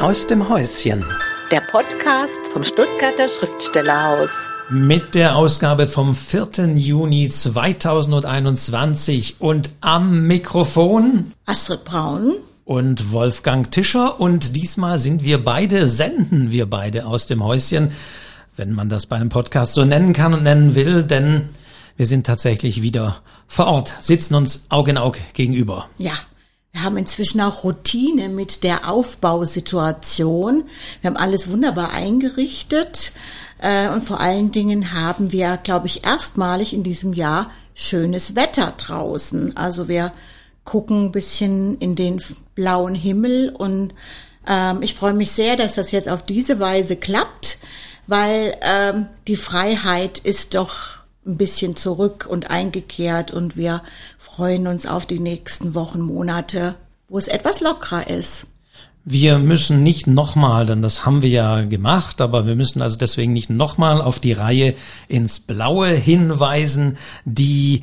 aus dem Häuschen. Der Podcast vom Stuttgarter Schriftstellerhaus. Mit der Ausgabe vom 4. Juni 2021 und am Mikrofon Astrid Braun und Wolfgang Tischer und diesmal sind wir beide, senden wir beide aus dem Häuschen, wenn man das bei einem Podcast so nennen kann und nennen will, denn wir sind tatsächlich wieder vor Ort, sitzen uns Auge in Auge gegenüber. Ja, wir haben inzwischen auch Routine mit der Aufbausituation. Wir haben alles wunderbar eingerichtet. Äh, und vor allen Dingen haben wir, glaube ich, erstmalig in diesem Jahr schönes Wetter draußen. Also wir gucken ein bisschen in den blauen Himmel und ähm, ich freue mich sehr, dass das jetzt auf diese Weise klappt, weil ähm, die Freiheit ist doch ein bisschen zurück und eingekehrt und wir freuen uns auf die nächsten Wochen, Monate, wo es etwas lockerer ist. Wir müssen nicht nochmal, denn das haben wir ja gemacht, aber wir müssen also deswegen nicht nochmal auf die Reihe ins Blaue hinweisen, die,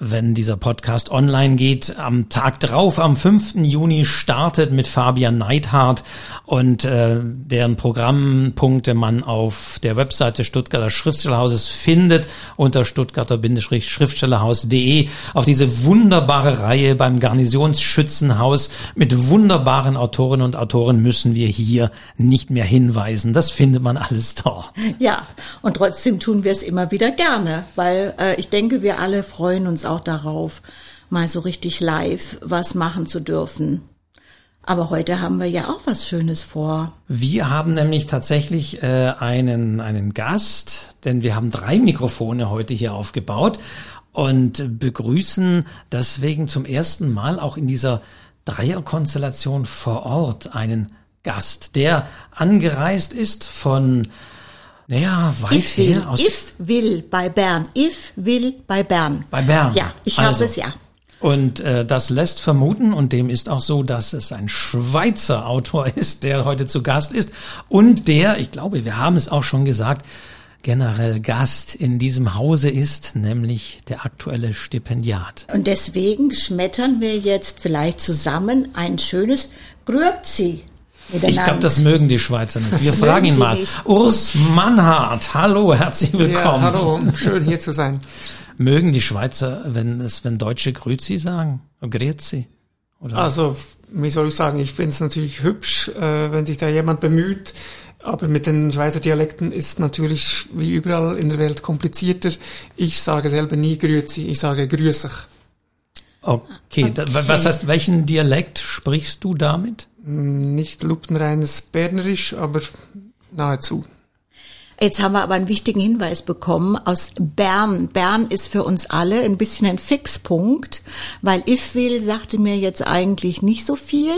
wenn dieser Podcast online geht, am Tag drauf, am 5. Juni startet mit Fabian Neidhardt und äh, deren Programmpunkte man auf der Webseite Stuttgarter Schriftstellerhauses findet unter stuttgarter-schriftstellerhaus.de auf diese wunderbare Reihe beim Garnisonsschützenhaus mit wunderbaren Autorinnen und Autoren müssen wir hier nicht mehr hinweisen. Das findet man alles dort. Ja, und trotzdem tun wir es immer wieder gerne, weil äh, ich denke, wir alle freuen uns auch darauf, mal so richtig live was machen zu dürfen. Aber heute haben wir ja auch was Schönes vor. Wir haben nämlich tatsächlich äh, einen, einen Gast, denn wir haben drei Mikrofone heute hier aufgebaut und begrüßen deswegen zum ersten Mal auch in dieser Dreierkonstellation vor Ort einen Gast, der angereist ist von naja, weit if her. Will, aus if will bei Bern. If will bei Bern. Bei Bern. Ja, ich also. habe es ja. Und äh, das lässt vermuten, und dem ist auch so, dass es ein Schweizer Autor ist, der heute zu Gast ist und der, ich glaube, wir haben es auch schon gesagt, generell Gast in diesem Hause ist, nämlich der aktuelle Stipendiat. Und deswegen schmettern wir jetzt vielleicht zusammen ein schönes Grüezi. Ich glaube, das mögen die Schweizer nicht. Wir fragen ihn mal. Nicht. Urs Mannhardt, hallo, herzlich willkommen. Ja, hallo, schön hier zu sein. Mögen die Schweizer, wenn es, wenn Deutsche Grüezi sagen? Grüezi? Oder? Also, wie soll ich sagen, ich finde es natürlich hübsch, äh, wenn sich da jemand bemüht, aber mit den Schweizer Dialekten ist natürlich wie überall in der Welt komplizierter. Ich sage selber nie Grüezi, ich sage Grüßig. Okay. okay. Was heißt, welchen Dialekt sprichst du damit? Nicht lupenreines Bernerisch, aber nahezu. Jetzt haben wir aber einen wichtigen Hinweis bekommen aus Bern. Bern ist für uns alle ein bisschen ein Fixpunkt, weil Ifwil sagte mir jetzt eigentlich nicht so viel,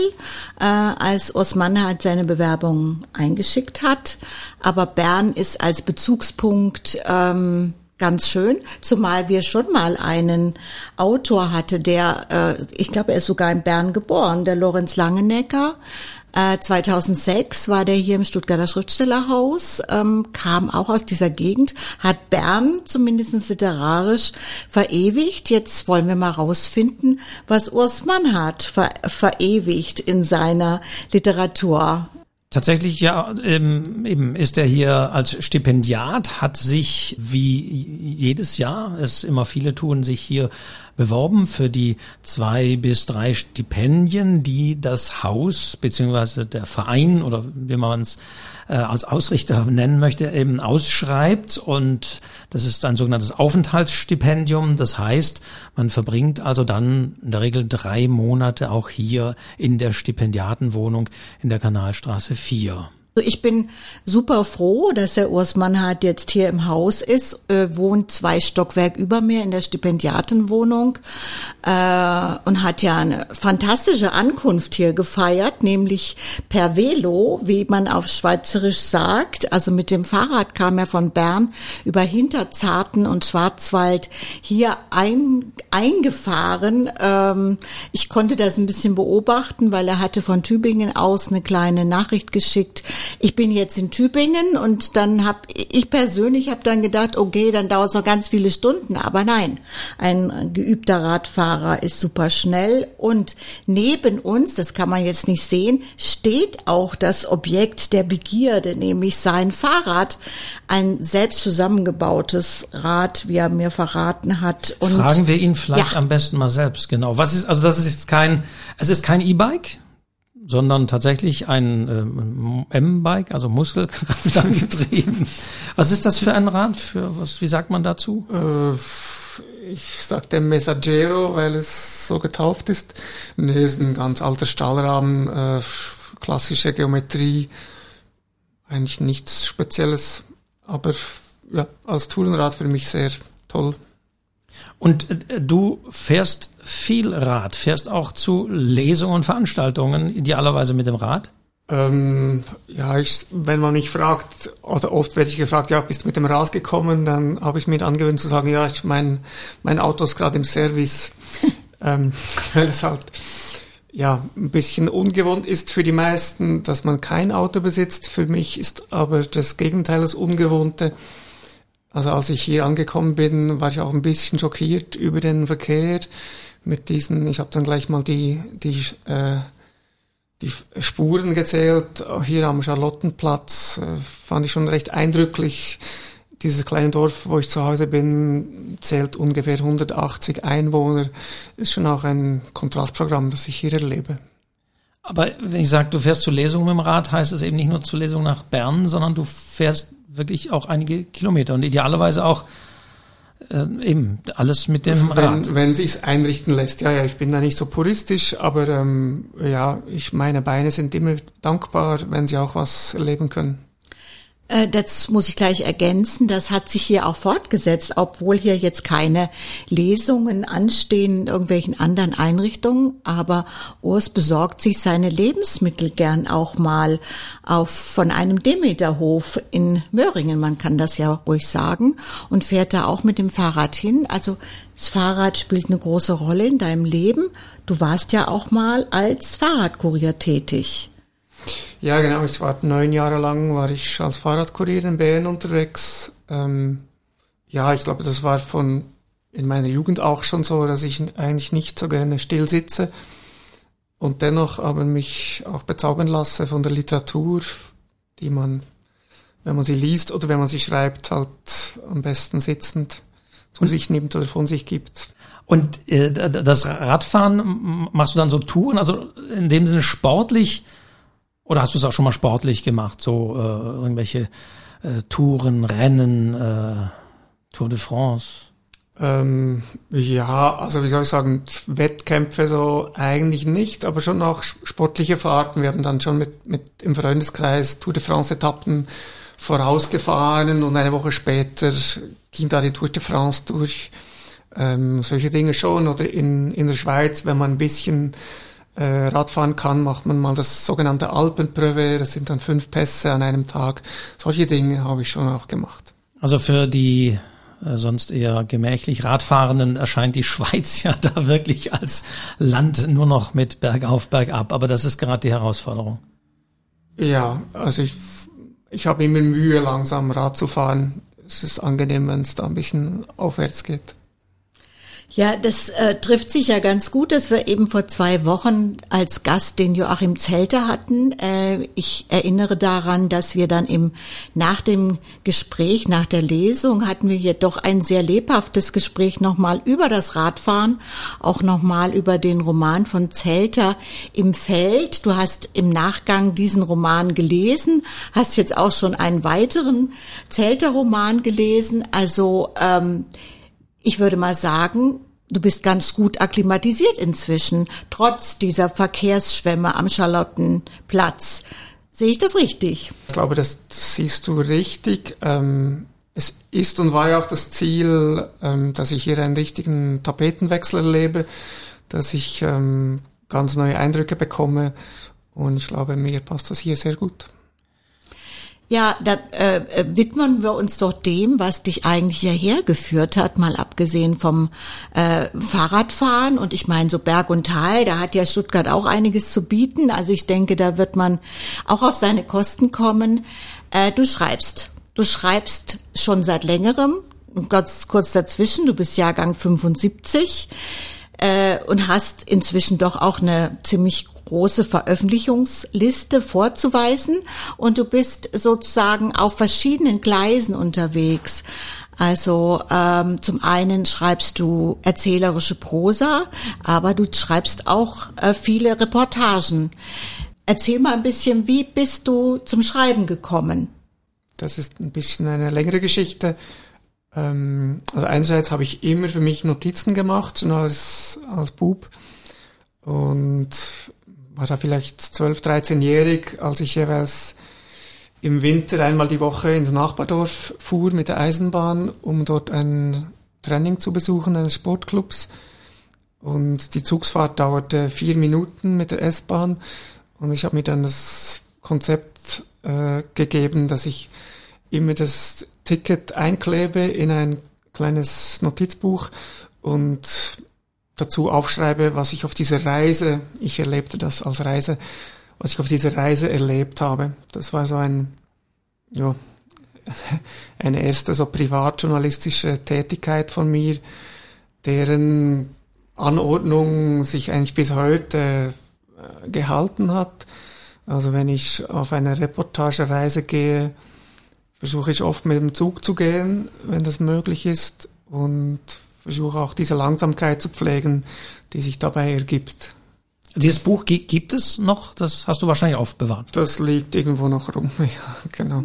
äh, als Osman halt seine Bewerbung eingeschickt hat. Aber Bern ist als Bezugspunkt ähm, ganz schön, zumal wir schon mal einen Autor hatte, der, äh, ich glaube, er ist sogar in Bern geboren, der Lorenz Langenecker, 2006 äh, war der hier im Stuttgarter Schriftstellerhaus, ähm, kam auch aus dieser Gegend, hat Bern zumindest literarisch verewigt. Jetzt wollen wir mal rausfinden, was Urs Mannhardt ver verewigt in seiner Literatur. Tatsächlich ja, ähm, eben ist er hier als Stipendiat, hat sich wie jedes Jahr, es immer viele tun, sich hier beworben für die zwei bis drei Stipendien, die das Haus beziehungsweise der Verein oder wie man es äh, als Ausrichter nennen möchte, eben ausschreibt. Und das ist ein sogenanntes Aufenthaltsstipendium. Das heißt, man verbringt also dann in der Regel drei Monate auch hier in der Stipendiatenwohnung in der Kanalstraße 4. Also ich bin super froh, dass der Urs Mannhardt jetzt hier im Haus ist, äh, wohnt zwei Stockwerk über mir in der Stipendiatenwohnung äh, und hat ja eine fantastische Ankunft hier gefeiert, nämlich per Velo, wie man auf Schweizerisch sagt. Also mit dem Fahrrad kam er von Bern über Hinterzarten und Schwarzwald hier ein, eingefahren. Ähm, ich konnte das ein bisschen beobachten, weil er hatte von Tübingen aus eine kleine Nachricht geschickt, Ich bin jetzt in Tübingen und dann habe ich persönlich habe dann gedacht, okay, dann dauert es noch ganz viele Stunden, aber nein, ein geübter Radfahrer ist super schnell und neben uns, das kann man jetzt nicht sehen, steht auch das Objekt der Begierde, nämlich sein Fahrrad, ein selbst zusammengebautes Rad, wie er mir verraten hat. Und Fragen wir ihn vielleicht ja. am besten mal selbst, genau. Was ist also das ist jetzt kein es ist kein E-Bike? Sondern tatsächlich ein ähm, M-Bike, also Muskelkraft angetrieben. was ist das für ein Rad? Für was? Wie sagt man dazu? Äh, ich sag dem Messaggero, weil es so getauft ist. Nee, ist ein ganz alter Stahlrahmen, äh, klassische Geometrie, eigentlich nichts Spezielles, aber ja, als Tourenrad für mich sehr toll. Und äh, du fährst viel Rad, fährst auch zu Lesungen und Veranstaltungen, idealerweise mit dem Rad? Ähm, ja, ich, wenn man mich fragt, oder oft werde ich gefragt, ja, bist du mit dem Rad gekommen, dann habe ich mir angewöhnt zu sagen, ja, ich, mein, mein Auto ist gerade im Service, ähm, weil es halt ja ein bisschen ungewohnt ist für die meisten, dass man kein Auto besitzt. Für mich ist aber das Gegenteil das Ungewohnte. Also als ich hier angekommen bin, war ich auch ein bisschen schockiert über den Verkehr mit diesen, ich habe dann gleich mal die, die, äh, die Spuren gezählt. Hier am Charlottenplatz äh, fand ich schon recht eindrücklich. Dieses kleine Dorf, wo ich zu Hause bin, zählt ungefähr 180 Einwohner. Ist schon auch ein Kontrastprogramm, das ich hier erlebe. Aber wenn ich sage, du fährst zur Lesung mit dem Rad, heißt es eben nicht nur zur Lesung nach Bern, sondern du fährst wirklich auch einige Kilometer und idealerweise auch äh, eben alles mit dem Rad. Wenn, wenn sich's einrichten lässt. Ja, ja, ich bin da nicht so puristisch, aber ähm, ja, ich meine Beine sind immer dankbar, wenn sie auch was erleben können. Äh, das muss ich gleich ergänzen. Das hat sich hier auch fortgesetzt, obwohl hier jetzt keine Lesungen anstehen in irgendwelchen anderen Einrichtungen. Aber Urs besorgt sich seine Lebensmittel gern auch mal auf von einem Demeterhof in Möhringen. Man kann das ja ruhig sagen und fährt da auch mit dem Fahrrad hin. Also das Fahrrad spielt eine große Rolle in deinem Leben. Du warst ja auch mal als Fahrradkurier tätig. Ja, genau. Ich war neun Jahre lang war ich als Fahrradkurier in Bern unterwegs. Ähm, ja, ich glaube, das war von in meiner Jugend auch schon so, dass ich eigentlich nicht so gerne still sitze und dennoch aber mich auch bezaubern lasse von der Literatur, die man, wenn man sie liest oder wenn man sie schreibt, halt am besten sitzend zu sich nimmt oder von sich gibt. Und äh, das Radfahren machst du dann so Touren, also in dem Sinne sportlich oder hast du es auch schon mal sportlich gemacht, so äh, irgendwelche äh, Touren, Rennen, äh, Tour de France? Ähm, ja, also wie soll ich sagen, Wettkämpfe so eigentlich nicht, aber schon auch sportliche Fahrten. Wir haben dann schon mit, mit im Freundeskreis Tour de France-Etappen vorausgefahren und eine Woche später ging da die Tour de France durch. Ähm, solche Dinge schon. Oder in, in der Schweiz, wenn man ein bisschen Radfahren kann, macht man mal das sogenannte Alpenpröve, das sind dann fünf Pässe an einem Tag. Solche Dinge habe ich schon auch gemacht. Also für die äh, sonst eher gemächlich Radfahrenden erscheint die Schweiz ja da wirklich als Land nur noch mit Bergauf, Bergab. Aber das ist gerade die Herausforderung. Ja, also ich, ich habe immer Mühe, langsam Rad zu fahren. Es ist angenehm, wenn es da ein bisschen aufwärts geht. Ja, das äh, trifft sich ja ganz gut, dass wir eben vor zwei Wochen als Gast den Joachim Zelter hatten. Äh, ich erinnere daran, dass wir dann im nach dem Gespräch, nach der Lesung, hatten wir hier doch ein sehr lebhaftes Gespräch nochmal über das Radfahren, auch nochmal über den Roman von Zelter im Feld. Du hast im Nachgang diesen Roman gelesen, hast jetzt auch schon einen weiteren Zelter-Roman gelesen. Also ähm, ich würde mal sagen, du bist ganz gut akklimatisiert inzwischen, trotz dieser Verkehrsschwämme am Charlottenplatz. Sehe ich das richtig? Ich glaube, das siehst du richtig. Ähm, es ist und war ja auch das Ziel, ähm, dass ich hier einen richtigen Tapetenwechsel erlebe, dass ich ähm, ganz neue Eindrücke bekomme und ich glaube, mir passt das hier sehr gut. Ja, dann äh, äh, widmen wir uns doch dem, was dich eigentlich hierher geführt hat, mal abgesehen vom äh, Fahrradfahren. Und ich meine, so Berg und Tal, da hat ja Stuttgart auch einiges zu bieten. Also ich denke, da wird man auch auf seine Kosten kommen. Äh, du schreibst. Du schreibst schon seit längerem, ganz kurz dazwischen, du bist Jahrgang 75 äh, und hast inzwischen doch auch eine ziemlich große Veröffentlichungsliste vorzuweisen und du bist sozusagen auf verschiedenen Gleisen unterwegs. Also ähm, zum einen schreibst du erzählerische Prosa, aber du schreibst auch äh, viele Reportagen. Erzähl mal ein bisschen, wie bist du zum Schreiben gekommen? Das ist ein bisschen eine längere Geschichte. Ähm, also einerseits habe ich immer für mich Notizen gemacht, schon als, als Bub. Und war da vielleicht 12, 13-jährig, als ich jeweils im Winter einmal die Woche ins Nachbardorf fuhr mit der Eisenbahn, um dort ein Training zu besuchen eines Sportclubs. Und die Zugsfahrt dauerte vier Minuten mit der S-Bahn. Und ich habe mir dann das Konzept äh, gegeben, dass ich immer das Ticket einklebe in ein kleines Notizbuch und dazu aufschreibe, was ich auf dieser Reise, ich erlebte das als Reise, was ich auf dieser Reise erlebt habe. Das war so ein, ja, eine erste so privatjournalistische Tätigkeit von mir, deren Anordnung sich eigentlich bis heute äh, gehalten hat. Also wenn ich auf eine Reportagereise gehe, versuche ich oft mit dem Zug zu gehen, wenn das möglich ist und versuche auch diese Langsamkeit zu pflegen, die sich dabei ergibt. Dieses Buch gibt es noch, das hast du wahrscheinlich aufbewahrt. Das liegt irgendwo noch rum, ja, genau.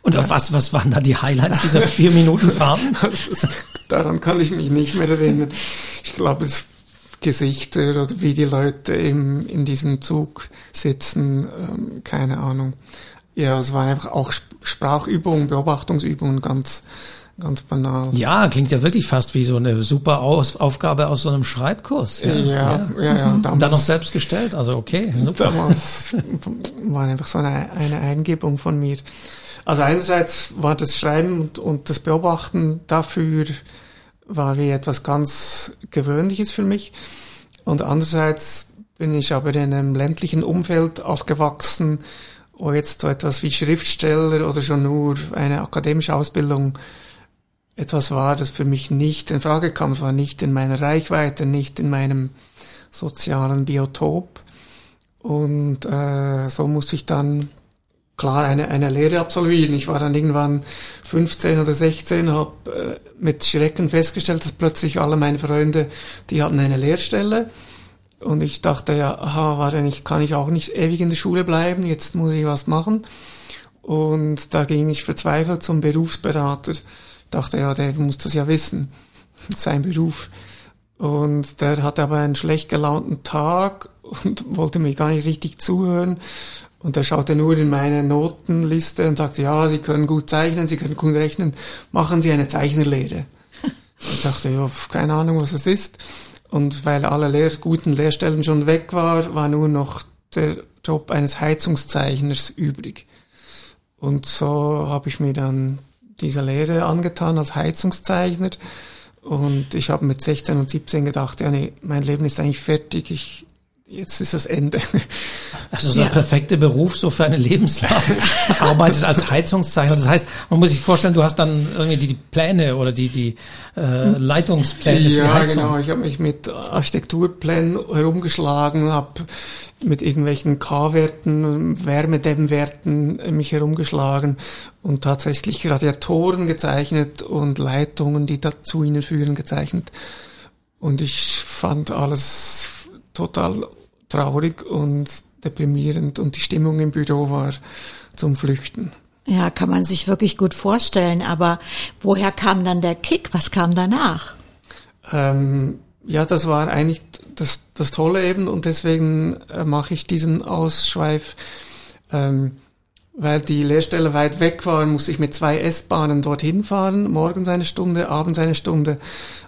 Und auf was, was waren da die Highlights dieser vier Minuten Fahrten? daran kann ich mich nicht mehr erinnern. Ich glaube, es Gesichter oder wie die Leute im, in diesem Zug sitzen, ähm, keine Ahnung. Ja, es waren einfach auch Sprachübungen, Beobachtungsübungen, ganz, ganz banal. Ja, klingt ja wirklich fast wie so eine super Aus Aufgabe aus so einem Schreibkurs. Ja, ja, ja. ja, ja damals, Und dann noch selbst gestellt, also okay, super. Damals war einfach so eine, eine Eingebung von mir. Also einerseits war das Schreiben und, und das Beobachten dafür war wie etwas ganz Gewöhnliches für mich. Und andererseits bin ich aber in einem ländlichen Umfeld aufgewachsen, wo jetzt so etwas wie Schriftsteller oder schon nur eine akademische Ausbildung etwas war, das für mich nicht in Frage kam. Es war nicht in meiner Reichweite, nicht in meinem sozialen Biotop. Und äh, so musste ich dann klar eine, eine Lehre absolvieren. Ich war dann irgendwann 15 oder 16, habe äh, mit Schrecken festgestellt, dass plötzlich alle meine Freunde, die hatten eine Lehrstelle und ich dachte, ja, aha, warte, ich kann ich auch nicht ewig in der Schule bleiben, jetzt muss ich was machen. Und da ging ich verzweifelt zum Berufsberater. Dachte, ja, der muss das ja wissen. Sein Beruf. Und der hatte aber einen schlecht gelaunten Tag und wollte mir gar nicht richtig zuhören. Und er schaute nur in meine Notenliste und sagte, ja, Sie können gut zeichnen, Sie können gut rechnen, machen Sie eine Zeichnerlehre. Ich dachte, ja, keine Ahnung, was es ist. Und weil alle Lehr guten Lehrstellen schon weg war, war nur noch der Job eines Heizungszeichners übrig. Und so habe ich mir dann diese Lehre angetan als Heizungszeichner. Und ich habe mit 16 und 17 gedacht, ja nee, mein Leben ist eigentlich fertig, ich jetzt ist das Ende. Also so ja. der perfekte Beruf so für eine Lebenslage. Arbeitet als Heizungszeichner. Das heißt, man muss sich vorstellen, du hast dann irgendwie die, die Pläne oder die, die äh, Leitungspläne ja, für die Heizung. Ja, genau. Ich habe mich mit Architekturplänen herumgeschlagen, habe mit irgendwelchen K-Werten, Wärmedämmwerten mich herumgeschlagen und tatsächlich Radiatoren gezeichnet und Leitungen, die dazu ihnen führen, gezeichnet. Und ich fand alles total traurig und deprimierend und die Stimmung im Büro war zum Flüchten. Ja, kann man sich wirklich gut vorstellen. Aber woher kam dann der Kick? Was kam danach? Ähm, ja, das war eigentlich das, das Tolle eben und deswegen äh, mache ich diesen Ausschweif. Ähm, weil die Lehrstelle weit weg war, musste ich mit zwei S-Bahnen dorthin fahren, morgens eine Stunde, abends eine Stunde.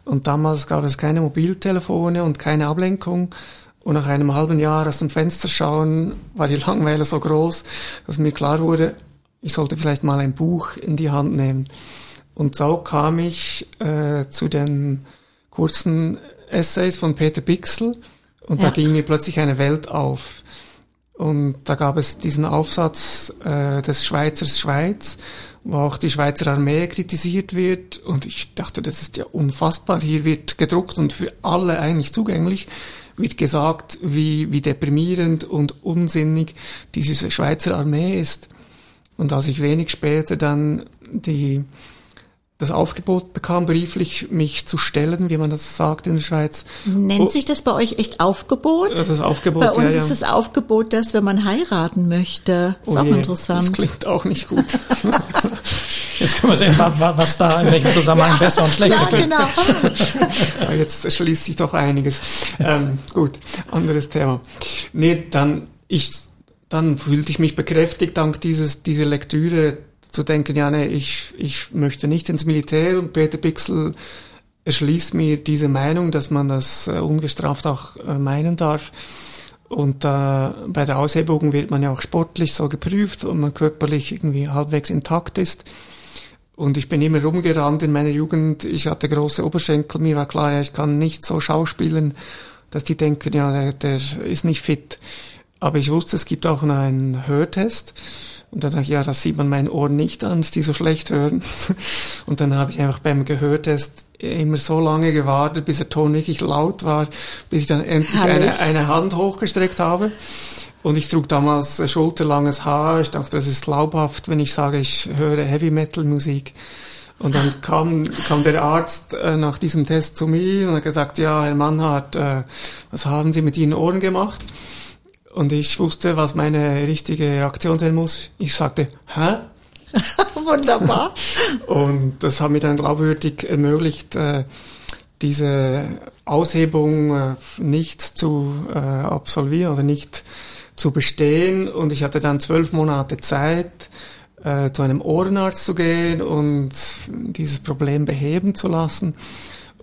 Und damals gab es keine Mobiltelefone und keine Ablenkung. Und nach einem halben Jahr aus dem Fenster schauen, war die Langweile so groß, dass mir klar wurde, ich sollte vielleicht mal ein Buch in die Hand nehmen. Und so kam ich äh, zu den kurzen Essays von Peter Bixel und ja. da ging mir plötzlich eine Welt auf. Und da gab es diesen Aufsatz äh, des Schweizers Schweiz, wo auch die Schweizer Armee kritisiert wird. Und ich dachte, das ist ja unfassbar. Hier wird gedruckt und für alle eigentlich zugänglich wird gesagt, wie, wie deprimierend und unsinnig diese Schweizer Armee ist. Und als ich wenig später dann die das Aufgebot bekam, brieflich mich zu stellen, wie man das sagt in der Schweiz. Nennt oh, sich das bei euch echt Aufgebot? Das ist Aufgebot. Bei uns ja, ist das Aufgebot das, wenn man heiraten möchte. Ist oh auch je, interessant. Das klingt auch nicht gut. Jetzt können wir sehen, was da in welchem Zusammenhang ja, besser und schlechter ja, klingt. Genau. ja, jetzt schließt sich doch einiges. Ähm, gut, anderes Thema. Nee, dann ich dann fühlte ich mich bekräftigt dank dieses dieser Lektüre zu denken, ja, nee, ich, ich möchte nicht ins Militär und Peter Pixel erschließt mir diese Meinung, dass man das äh, ungestraft auch äh, meinen darf. Und äh, bei der Aushebung wird man ja auch sportlich so geprüft, ob man körperlich irgendwie halbwegs intakt ist. Und ich bin immer rumgerannt in meiner Jugend. Ich hatte große Oberschenkel. Mir war klar, ja, ich kann nicht so schauspielen, dass die denken, ja, der, der ist nicht fit. Aber ich wusste, es gibt auch einen Hörtest. Und dann dachte ich, ja, das sieht man meinen Ohren nicht an, dass die so schlecht hören. Und dann habe ich einfach beim Gehörtest immer so lange gewartet, bis der Ton wirklich laut war, bis ich dann endlich eine, eine Hand hochgestreckt habe. Und ich trug damals schulterlanges Haar. Ich dachte, das ist glaubhaft, wenn ich sage, ich höre Heavy Metal Musik. Und dann kam, kam der Arzt äh, nach diesem Test zu mir und hat gesagt, ja, Herr Mannhardt, äh, was haben Sie mit Ihren Ohren gemacht? Und ich wusste, was meine richtige Reaktion sein muss. Ich sagte, hä? Wunderbar. und das hat mir dann glaubwürdig ermöglicht, äh, diese Aushebung äh, nicht zu äh, absolvieren oder nicht zu bestehen. Und ich hatte dann zwölf Monate Zeit, zu einem Ohrenarzt zu gehen und dieses Problem beheben zu lassen.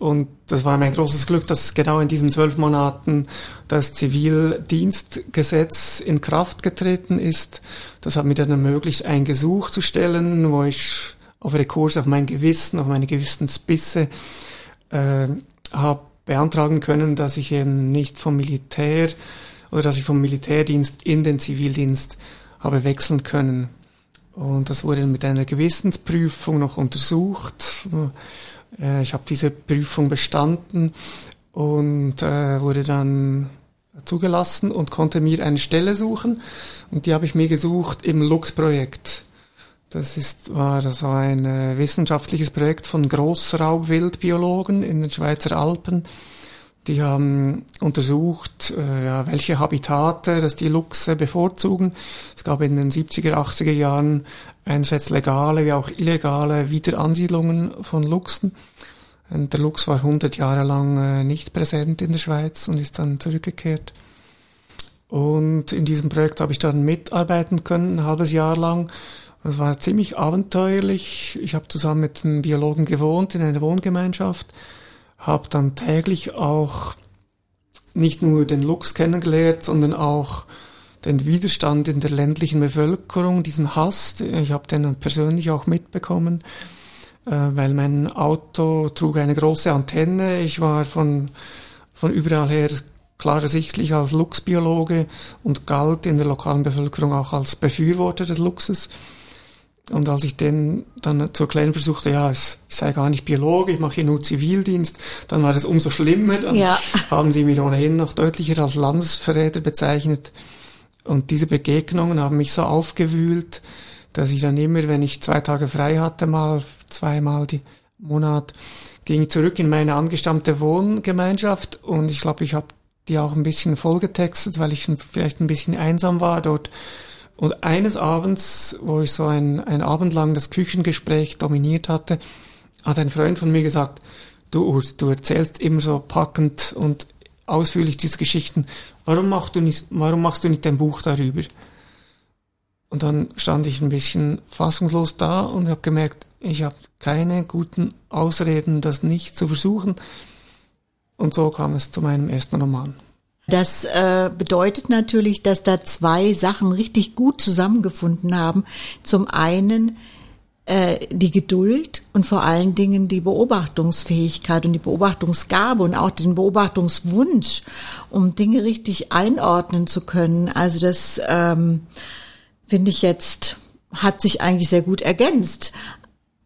Und das war mein großes Glück, dass genau in diesen zwölf Monaten das Zivildienstgesetz in Kraft getreten ist. Das hat mir dann ermöglicht, ein Gesuch zu stellen, wo ich auf Rekurs auf mein Gewissen, auf meine Gewissensbisse äh, habe beantragen können, dass ich eben nicht vom Militär oder dass ich vom Militärdienst in den Zivildienst habe wechseln können. Und das wurde mit einer Gewissensprüfung noch untersucht äh, ich habe diese Prüfung bestanden und äh, wurde dann zugelassen und konnte mir eine Stelle suchen. Und die habe ich mir gesucht im Lux-Projekt. Das ist, war das war ein äh, wissenschaftliches Projekt von Großraubwildbiologen in den Schweizer Alpen. Die haben untersucht, äh, ja, welche Habitate dass die Luchse bevorzugen. Es gab in den 70er, 80er Jahren einerseits legale wie auch illegale Wiederansiedlungen von Luchsen. Und der Luchs war 100 Jahre lang äh, nicht präsent in der Schweiz und ist dann zurückgekehrt. Und in diesem Projekt habe ich dann mitarbeiten können, ein halbes Jahr lang. Es war ziemlich abenteuerlich. Ich habe zusammen mit einem Biologen gewohnt in einer Wohngemeinschaft habe dann täglich auch nicht nur den Luchs kennengelernt, sondern auch den Widerstand in der ländlichen Bevölkerung, diesen Hass. Ich habe den persönlich auch mitbekommen, äh, weil mein Auto trug eine große Antenne. Ich war von, von überall her klar ersichtlich als Luchsbiologe und galt in der lokalen Bevölkerung auch als Befürworter des Luchses. Und als ich den dann zu erklären versuchte, ja, ich sei gar nicht Biologe, ich mache hier nur Zivildienst, dann war das umso schlimmer. Dann ja. haben sie mich ohnehin noch deutlicher als Landesverräter bezeichnet. Und diese Begegnungen haben mich so aufgewühlt, dass ich dann immer, wenn ich zwei Tage frei hatte, mal zweimal die Monat, ging ich zurück in meine angestammte Wohngemeinschaft und ich glaube, ich habe die auch ein bisschen vollgetextet, weil ich vielleicht ein bisschen einsam war dort und eines Abends, wo ich so ein, ein Abend lang das Küchengespräch dominiert hatte, hat ein Freund von mir gesagt, du Urs, du erzählst immer so packend und ausführlich diese Geschichten. Warum machst du nicht, warum machst du nicht ein Buch darüber? Und dann stand ich ein bisschen fassungslos da und habe gemerkt, ich habe keine guten Ausreden, das nicht zu versuchen. Und so kam es zu meinem ersten Roman. Das äh, bedeutet natürlich, dass da zwei Sachen richtig gut zusammengefunden haben. Zum einen äh, die Geduld und vor allen Dingen die Beobachtungsfähigkeit und die Beobachtungsgabe und auch den Beobachtungswunsch, um Dinge richtig einordnen zu können. Also das ähm, finde ich jetzt hat sich eigentlich sehr gut ergänzt.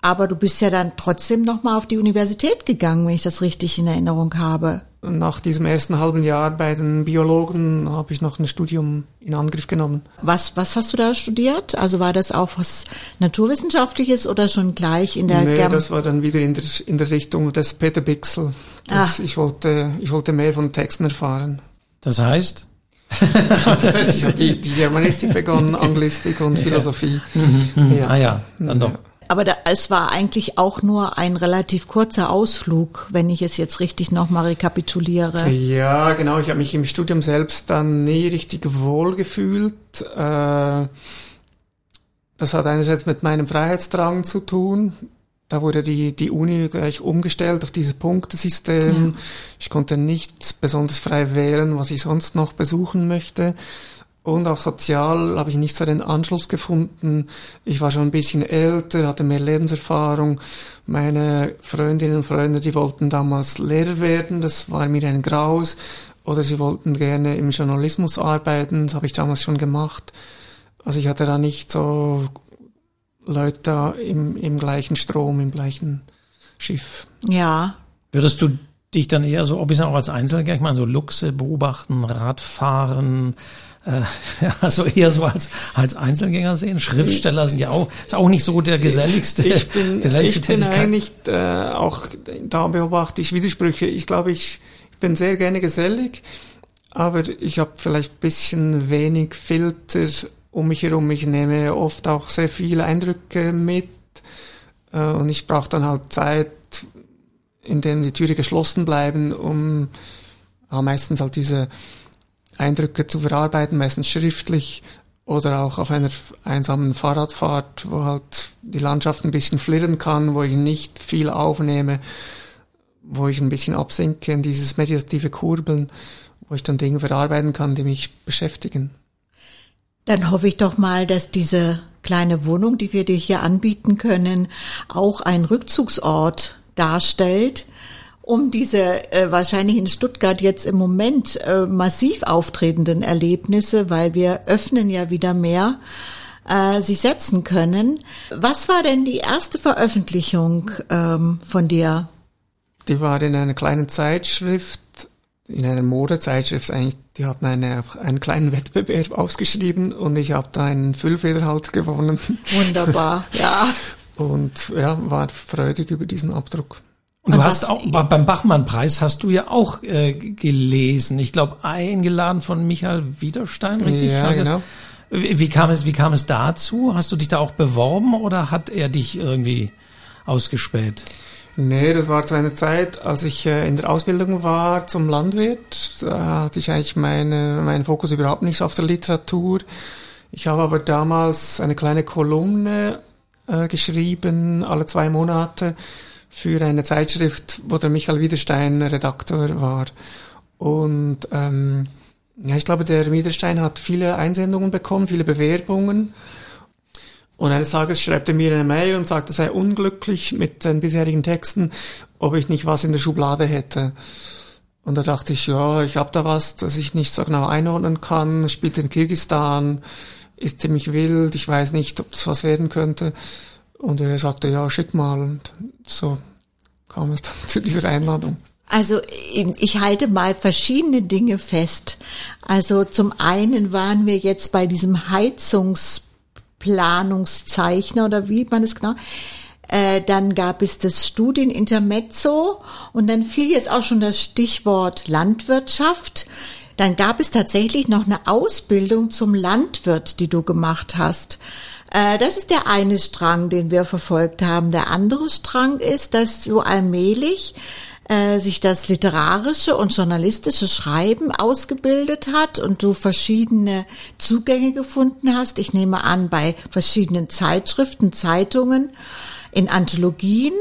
Aber du bist ja dann trotzdem noch mal auf die Universität gegangen, wenn ich das richtig in Erinnerung habe nach diesem ersten halben Jahr bei den Biologen habe ich noch ein Studium in Angriff genommen. Was, was hast du da studiert? Also war das auch was Naturwissenschaftliches oder schon gleich in der Nee, Germ das war dann wieder in der, in der Richtung des Peter Bixel. Das, ich, wollte, ich wollte mehr von Texten erfahren. Das heißt? das heißt, ich habe die, die Germanistik begonnen, Anglistik und Philosophie. Mhm. Ja. Ah ja, dann doch. Aber da, es war eigentlich auch nur ein relativ kurzer Ausflug, wenn ich es jetzt richtig nochmal rekapituliere. Ja, genau. Ich habe mich im Studium selbst dann nie richtig wohl gefühlt. Äh, das hat einerseits mit meinem Freiheitsdrang zu tun. Da wurde die, die Uni gleich umgestellt auf dieses Punktesystem. Ja. Ich konnte nicht besonders frei wählen, was ich sonst noch besuchen möchte. Und auch sozial habe ich nicht so den Anschluss gefunden. Ich war schon ein bisschen älter, hatte mehr Lebenserfahrung. Meine Freundinnen und Freunde, die wollten damals Lehrer werden, das war mir ein Graus. Oder sie wollten gerne im Journalismus arbeiten, das habe ich damals schon gemacht. Also ich hatte da nicht so Leute im, im gleichen Strom, im gleichen Schiff. Ja. Würdest du dich dann eher so, ob ich auch als Einzelgänger, ich meine, so Luchse beobachten, Radfahren, äh, also eher so als, als Einzelgänger sehen. Schriftsteller sind ja auch, ist auch nicht so der geselligste. Ich bin, geselligste ich bin eigentlich äh, auch, da beobachte ich Widersprüche. Ich glaube, ich, ich bin sehr gerne gesellig, aber ich habe vielleicht bisschen wenig Filter um mich herum. Ich nehme oft auch sehr viele Eindrücke mit äh, und ich brauche dann halt Zeit, in denen die Türen geschlossen bleiben, um ja, meistens halt diese Eindrücke zu verarbeiten, meistens schriftlich oder auch auf einer einsamen Fahrradfahrt, wo halt die Landschaft ein bisschen flirren kann, wo ich nicht viel aufnehme, wo ich ein bisschen absinke in dieses meditative Kurbeln, wo ich dann Dinge verarbeiten kann, die mich beschäftigen. Dann hoffe ich doch mal, dass diese kleine Wohnung, die wir dir hier anbieten können, auch ein Rückzugsort darstellt, um diese äh, wahrscheinlich in Stuttgart jetzt im Moment äh, massiv auftretenden Erlebnisse, weil wir öffnen ja wieder mehr, äh, sich setzen können. Was war denn die erste Veröffentlichung ähm, von dir? Die war in einer kleinen Zeitschrift, in einer Modezeitschrift eigentlich. Die hatten eine, einen kleinen Wettbewerb ausgeschrieben und ich habe da einen Füllfederhalter gewonnen. Wunderbar, ja. Und ja, war freudig über diesen Abdruck. Und du hast auch beim Bachmann-Preis hast du ja auch äh, gelesen. Ich glaube, eingeladen von Michael Wiederstein, richtig? Ja, genau. Wie, wie, kam es, wie kam es dazu? Hast du dich da auch beworben oder hat er dich irgendwie ausgespäht? Nee, das war zu einer Zeit, als ich äh, in der Ausbildung war zum Landwirt. Da hatte ich eigentlich meine, meinen Fokus überhaupt nicht auf der Literatur. Ich habe aber damals eine kleine Kolumne äh, geschrieben, alle zwei Monate, für eine Zeitschrift, wo der Michael Wiederstein Redaktor war. Und ähm, ja, ich glaube, der Wiederstein hat viele Einsendungen bekommen, viele Bewerbungen. Und eines Tages schreibt er mir eine Mail und sagt, er sei unglücklich mit den bisherigen Texten, ob ich nicht was in der Schublade hätte. Und da dachte ich, ja, ich habe da was, das ich nicht so genau einordnen kann, spielt in Kirgistan, ist ziemlich wild, ich weiß nicht, ob das was werden könnte. Und er sagte, ja, schick mal. Und so kam es dann zu dieser Einladung. Also ich halte mal verschiedene Dinge fest. Also zum einen waren wir jetzt bei diesem Heizungsplanungszeichner oder wie man es genau. Äh, dann gab es das Studienintermezzo und dann fiel jetzt auch schon das Stichwort Landwirtschaft. Dann gab es tatsächlich noch eine Ausbildung zum Landwirt, die du gemacht hast. Äh, das ist der eine Strang, den wir verfolgt haben. Der andere Strang ist, dass so allmählich äh, sich das literarische und journalistische Schreiben ausgebildet hat und du verschiedene Zugänge gefunden hast. Ich nehme an, bei verschiedenen Zeitschriften, Zeitungen, in Anthologien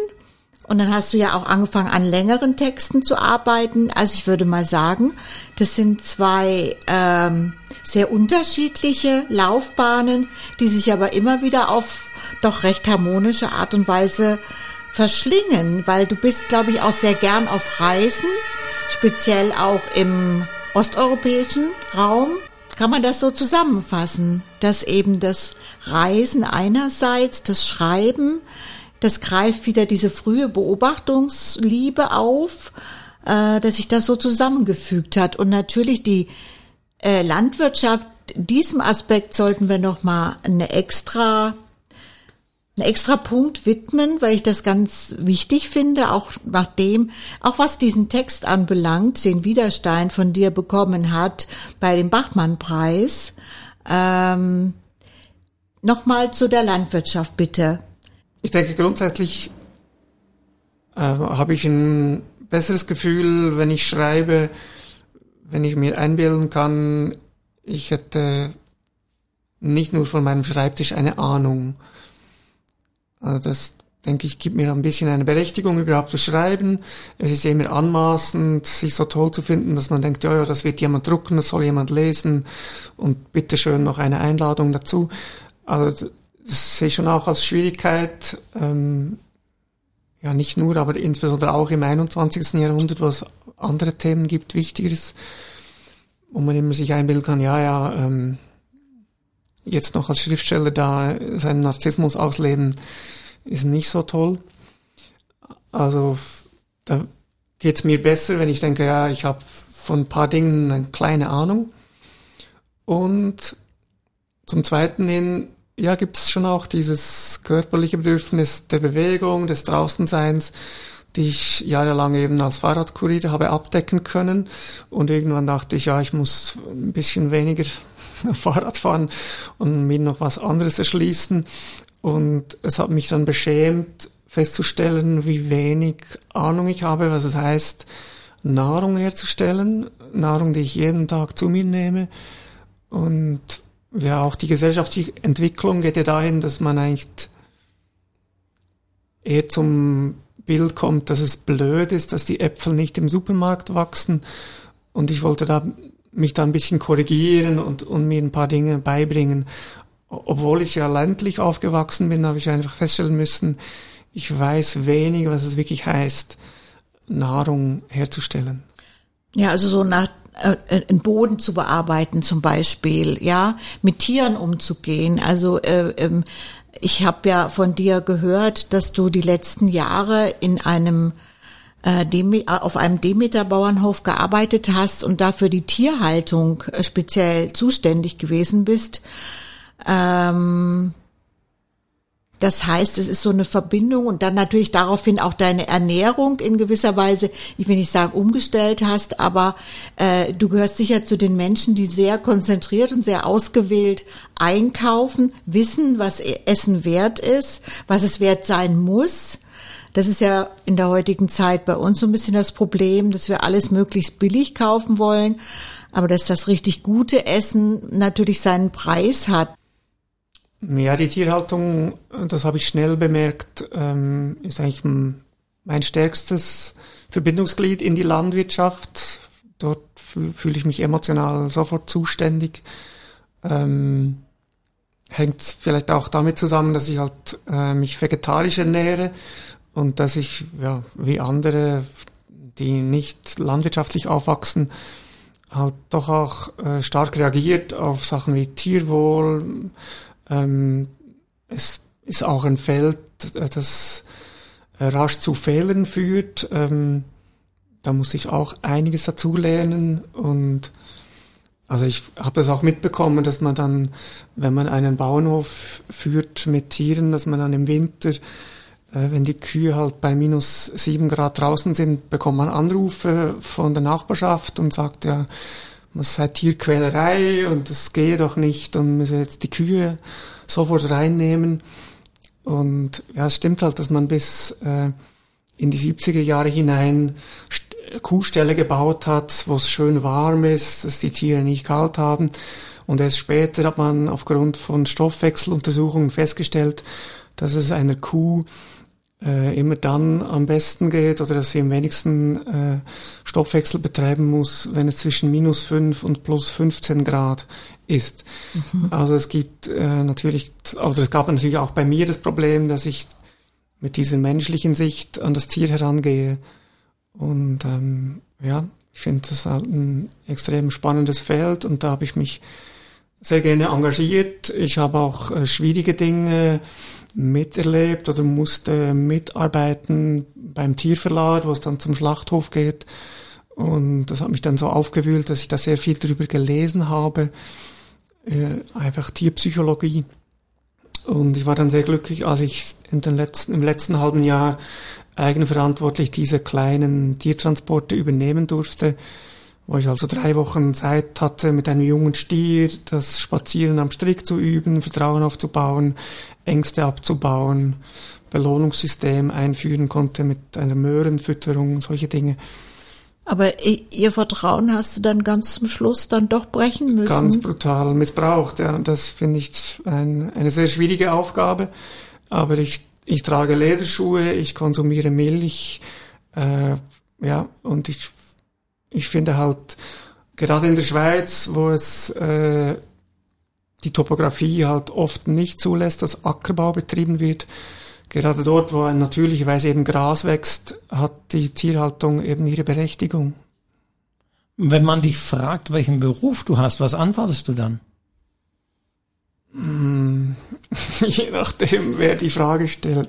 Und dann hast du ja auch angefangen, an längeren Texten zu arbeiten. Also ich würde mal sagen, das sind zwei ähm, sehr unterschiedliche Laufbahnen, die sich aber immer wieder auf doch recht harmonische Art und Weise verschlingen, weil du bist, glaube ich, auch sehr gern auf Reisen, speziell auch im osteuropäischen Raum. Kann man das so zusammenfassen, dass eben das Reisen einerseits, das Schreiben, das greift wieder diese frühe Beobachtungsliebe auf, äh, dass sich das so zusammengefügt hat. Und natürlich die äh, Landwirtschaft, diesem Aspekt sollten wir noch mal eine extra einen extra Punkt widmen, weil ich das ganz wichtig finde, auch nachdem, auch was diesen Text anbelangt, den Widerstein von dir bekommen hat bei dem Bachmann-Preis. Ähm, Nochmal zu der Landwirtschaft bitte. Ich denke grundsätzlich äh, habe ich ein besseres Gefühl, wenn ich schreibe, wenn ich mir einbilden kann, ich hätte nicht nur von meinem Schreibtisch eine Ahnung. Also das, denke ich, gibt mir ein bisschen eine Berechtigung, überhaupt zu schreiben. Es ist immer anmaßend, sich so toll zu finden, dass man denkt, ja, ja, das wird jemand drucken, das soll jemand lesen und bitteschön noch eine Einladung dazu. Also das sehe ich schon auch als Schwierigkeit, ähm, ja nicht nur, aber insbesondere auch im 21. Jahrhundert, wo es andere Themen gibt, Wichtigeres, wo man immer sich einbilden kann, ja, ja, ähm, jetzt noch als Schriftsteller da seinen Narzissmus ausleben, ist nicht so toll. Also da geht's mir besser, wenn ich denke, ja, ich habe von ein paar Dingen eine kleine Ahnung. Und zum Zweiten hin, ja, gibt's schon auch dieses körperliche Bedürfnis der Bewegung, des Draußenseins, die ich jahrelang eben als Fahrradkurier habe abdecken können. Und irgendwann dachte ich, ja, ich muss ein bisschen weniger Fahrrad fahren und mir noch was anderes erschließen. Und es hat mich dann beschämt, festzustellen, wie wenig Ahnung ich habe, was es heißt, Nahrung herzustellen, Nahrung, die ich jeden Tag zu mir nehme. Und ja, auch die gesellschaftliche Entwicklung geht ja dahin, dass man eigentlich eher zum Bild kommt, dass es blöd ist, dass die Äpfel nicht im Supermarkt wachsen. Und ich wollte da mich da ein bisschen korrigieren und, und mir ein paar Dinge beibringen. Obwohl ich ja ländlich aufgewachsen bin, habe ich einfach feststellen müssen, ich weiß wenig, was es wirklich heißt, Nahrung herzustellen. Ja, also so nach äh, einen Boden zu bearbeiten zum Beispiel, ja, mit Tieren umzugehen. Also äh, ähm, ich habe ja von dir gehört, dass du die letzten Jahre in einem äh, äh, auf einem Demeter-Bauernhof gearbeitet hast und dafür die Tierhaltung äh, speziell zuständig gewesen bist. Ähm, das heißt, es ist so eine Verbindung und dann natürlich daraufhin auch deine Ernährung in gewisser Weise, ich will nicht sagen umgestellt hast, aber äh, du gehörst sicher zu den Menschen, die sehr konzentriert und sehr ausgewählt einkaufen, wissen, was e-, Essen wert ist, was es wert sein muss das ist ja in der heutigen Zeit bei uns so ein bisschen das Problem, dass wir alles möglichst billig kaufen wollen, aber dass das richtig gute Essen natürlich seinen Preis hat. Ja, die Tierhaltung, das habe ich schnell bemerkt, ähm, ist eigentlich mein stärkstes Verbindungsglied in die Landwirtschaft. Dort fühle ich mich emotional sofort zuständig. Ähm, hängt vielleicht auch damit zusammen, dass ich halt äh, mich vegetarisch ernähre und dass ich, ja, wie andere, die nicht landwirtschaftlich aufwachsen, halt doch auch äh, stark reagiert auf Sachen wie Tierwohl. Ähm, es ist auch ein Feld, das äh, rasch zu Fehlern führt. Ähm, da muss ich auch einiges dazu lernen und also ich habe das auch mitbekommen, dass man dann, wenn man einen Bauernhof führt mit Tieren, dass man dann im Winter äh, wenn die Kühe halt bei minus sieben Grad draußen sind, bekommt man Anrufe von der Nachbarschaft und sagt, ja, was sei Tierquälerei und das gehe doch nicht und müsse jetzt die Kühe sofort reinnehmen. Und ja, es stimmt halt, dass man bis äh, in die 70er Jahre hinein Kuhställe gebaut hat, wo es schön warm ist, dass die Tiere nicht kalt haben. Und erst später hat man aufgrund von Stoffwechseluntersuchungen festgestellt, dass es einer Kuh äh, immer dann am besten geht oder dass sie am wenigsten äh, Stoffwechsel betreiben muss, wenn es zwischen minus 5 und plus 15 Grad ist. Mhm. Also es gibt äh, natürlich, also es gab natürlich auch bei mir das Problem, dass ich mit dieser menschlichen Sicht an das Tier herangehe. Und ähm, ja, ich finde das halt ein extrem spannendes Feld und da habe ich mich sehr gerne engagiert. Ich habe auch äh, schwierige Dinge miterlebt oder musste mitarbeiten beim Tierverlag, wo es dann zum Schlachthof geht. Und das hat mich dann so aufgewühlt, dass ich da sehr viel drüber gelesen habe. Äh, einfach Tierpsychologie. Und ich war dann sehr glücklich, als ich in den letzten, im letzten halben Jahr eigenverantwortlich diese kleinen Tiertransporte übernehmen durfte, wo ich also drei Wochen Zeit hatte, mit einem jungen Stier das Spazieren am Strick zu üben, Vertrauen aufzubauen, Ängste abzubauen, Belohnungssystem einführen konnte mit einer Möhrenfütterung, solche Dinge. Aber ihr Vertrauen hast du dann ganz zum Schluss dann doch brechen müssen. Ganz brutal missbraucht, ja. Das finde ich ein, eine sehr schwierige Aufgabe. Aber ich, ich trage Lederschuhe, ich konsumiere Milch, äh, ja, und ich, ich finde halt, gerade in der Schweiz, wo es äh, die Topografie halt oft nicht zulässt, dass Ackerbau betrieben wird. Gerade dort, wo natürlicherweise eben Gras wächst, hat die Tierhaltung eben ihre Berechtigung. Wenn man dich fragt, welchen Beruf du hast, was antwortest du dann? Hm, je nachdem, wer die Frage stellt.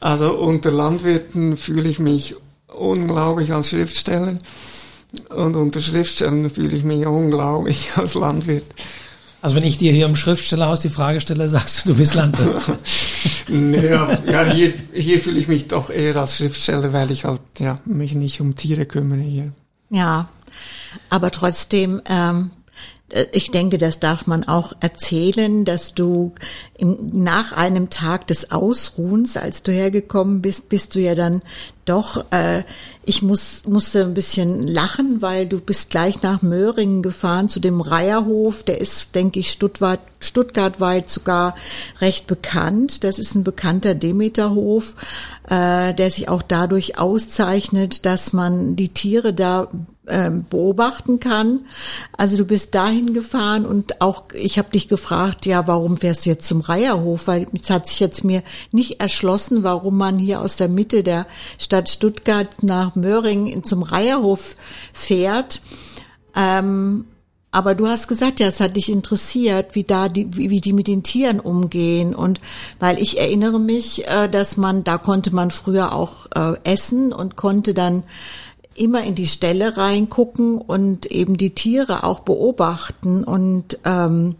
Also unter Landwirten fühle ich mich unglaublich als Schriftsteller und unter Schriftstellern fühle ich mich unglaublich als Landwirt. Also wenn ich dir hier im Schriftstellerhaus die Frage stelle, sagst du, du bist Landwirt. naja, ja, hier, hier fühle ich mich doch eher als Schriftsteller, weil ich halt ja, mich nicht um Tiere kümmere hier. Ja, aber trotzdem ähm, äh, ich denke, das darf man auch erzählen, dass du im, nach einem Tag des Ausruhens, als du hergekommen bist, bist du ja dann doch, äh, ich muss, musste ein bisschen lachen, weil du bist gleich nach Möhringen gefahren zu dem Reierhof. Der ist, denke ich, Stuttgart, Stuttgartweit sogar recht bekannt. Das ist ein bekannter Demeterhof, äh, der sich auch dadurch auszeichnet, dass man die Tiere da ähm, beobachten kann. Also du bist dahin gefahren und auch ich habe dich gefragt, ja, warum fährst du jetzt zum Reierhof? Weil es hat sich jetzt mir nicht erschlossen, warum man hier aus der Mitte der Stadt Stuttgart nach Möhringen zum Reierhof fährt. Ähm, aber du hast gesagt, ja, es hat dich interessiert, wie da die, wie, wie die mit den Tieren umgehen. Und weil ich erinnere mich, äh, dass man, da konnte man früher auch äh, essen und konnte dann immer in die Stelle reingucken und eben die Tiere auch beobachten und ähm,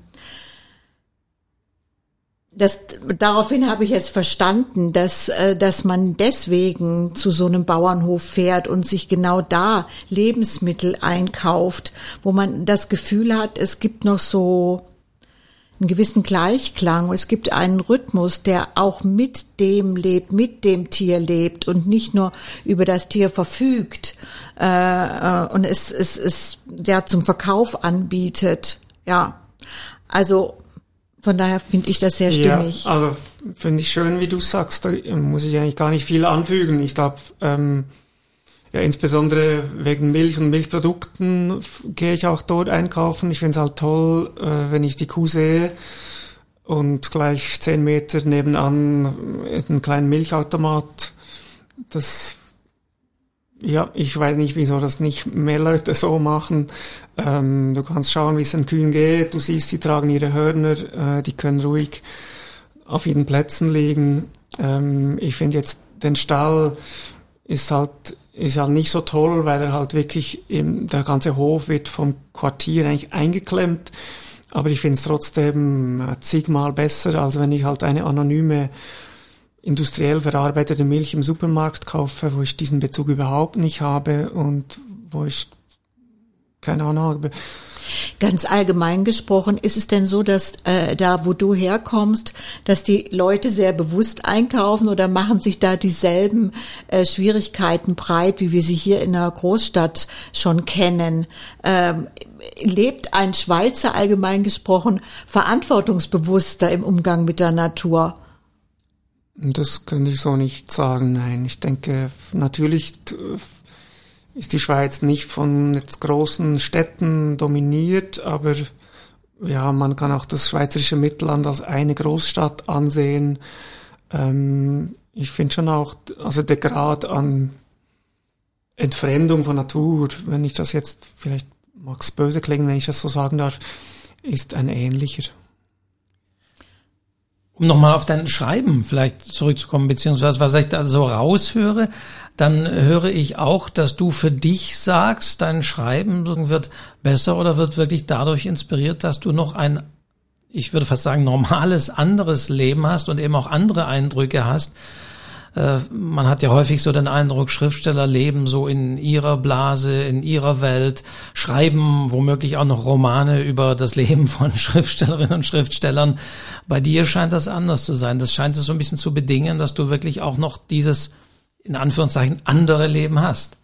das, daraufhin habe ich es verstanden, dass, äh, dass man deswegen zu so einem Bauernhof fährt und sich genau da Lebensmittel einkauft, wo man das Gefühl hat, es gibt noch so einen gewissen Gleichklang. Es gibt einen Rhythmus, der auch mit dem lebt, mit dem Tier lebt und nicht nur über das Tier verfügt äh, und es, es, es ja zum Verkauf anbietet. Ja, also von daher finde ich das sehr stimmig. Ja, also finde ich schön, wie du sagst. Da muss ich eigentlich gar nicht viel anfügen. Ich glaube, ähm, ja, insbesondere wegen Milch und Milchprodukten gehe ich auch dort einkaufen. Ich finde es halt toll, äh, wenn ich die Kuh sehe und gleich zehn Meter nebenan ist ein kleiner Milchautomat. Das, ja, ich weiß nicht, wieso das nicht mehr Leute so machen. Ähm, du kannst schauen, wie es den Kühen geht. Du siehst, sie tragen ihre Hörner, äh, die können ruhig auf ihren Plätzen liegen. Ähm, ich finde jetzt den Stall ist halt ist halt nicht so toll, weil er halt wirklich, im, der ganze Hof wird vom Quartier eigentlich eingeklemmt. Aber ich finde es trotzdem äh, zigmal besser, als wenn ich halt eine anonyme industriell verarbeitete Milch im Supermarkt kaufe, wo ich diesen Bezug überhaupt nicht habe und wo ich keine Ahnung habe Ganz allgemein gesprochen, ist es denn so, dass äh, da, wo du herkommst, dass die Leute sehr bewusst einkaufen oder machen sich da dieselben äh, Schwierigkeiten breit, wie wir sie hier in einer Großstadt schon kennen? Ähm, lebt ein Schweizer allgemein gesprochen verantwortungsbewusster im Umgang mit der Natur? Das könnte ich so nicht sagen, nein. Ich denke, natürlich ist die Schweiz nicht von jetzt großen Städten dominiert, aber ja, man kann auch das schweizerische Mittelland als eine Großstadt ansehen. Ähm, ich finde schon auch, also der Grad an Entfremdung von Natur, wenn ich das jetzt, vielleicht mag es böse klingen, wenn ich das so sagen darf, ist ein ähnlicher. Um nochmal auf dein Schreiben vielleicht zurückzukommen, beziehungsweise was ich da so raushöre, dann höre ich auch, dass du für dich sagst, dein Schreiben wird besser oder wird wirklich dadurch inspiriert, dass du noch ein, ich würde fast sagen, normales anderes Leben hast und eben auch andere Eindrücke hast, äh, man hat ja häufig so den Eindruck, Schriftsteller leben so in ihrer Blase, in ihrer Welt, schreiben womöglich auch noch Romane über das Leben von Schriftstellerinnen und Schriftstellern. Bei dir scheint das anders zu sein. Das scheint es so ein bisschen zu bedingen, dass du wirklich auch noch dieses, in Anführungszeichen, andere Leben hast.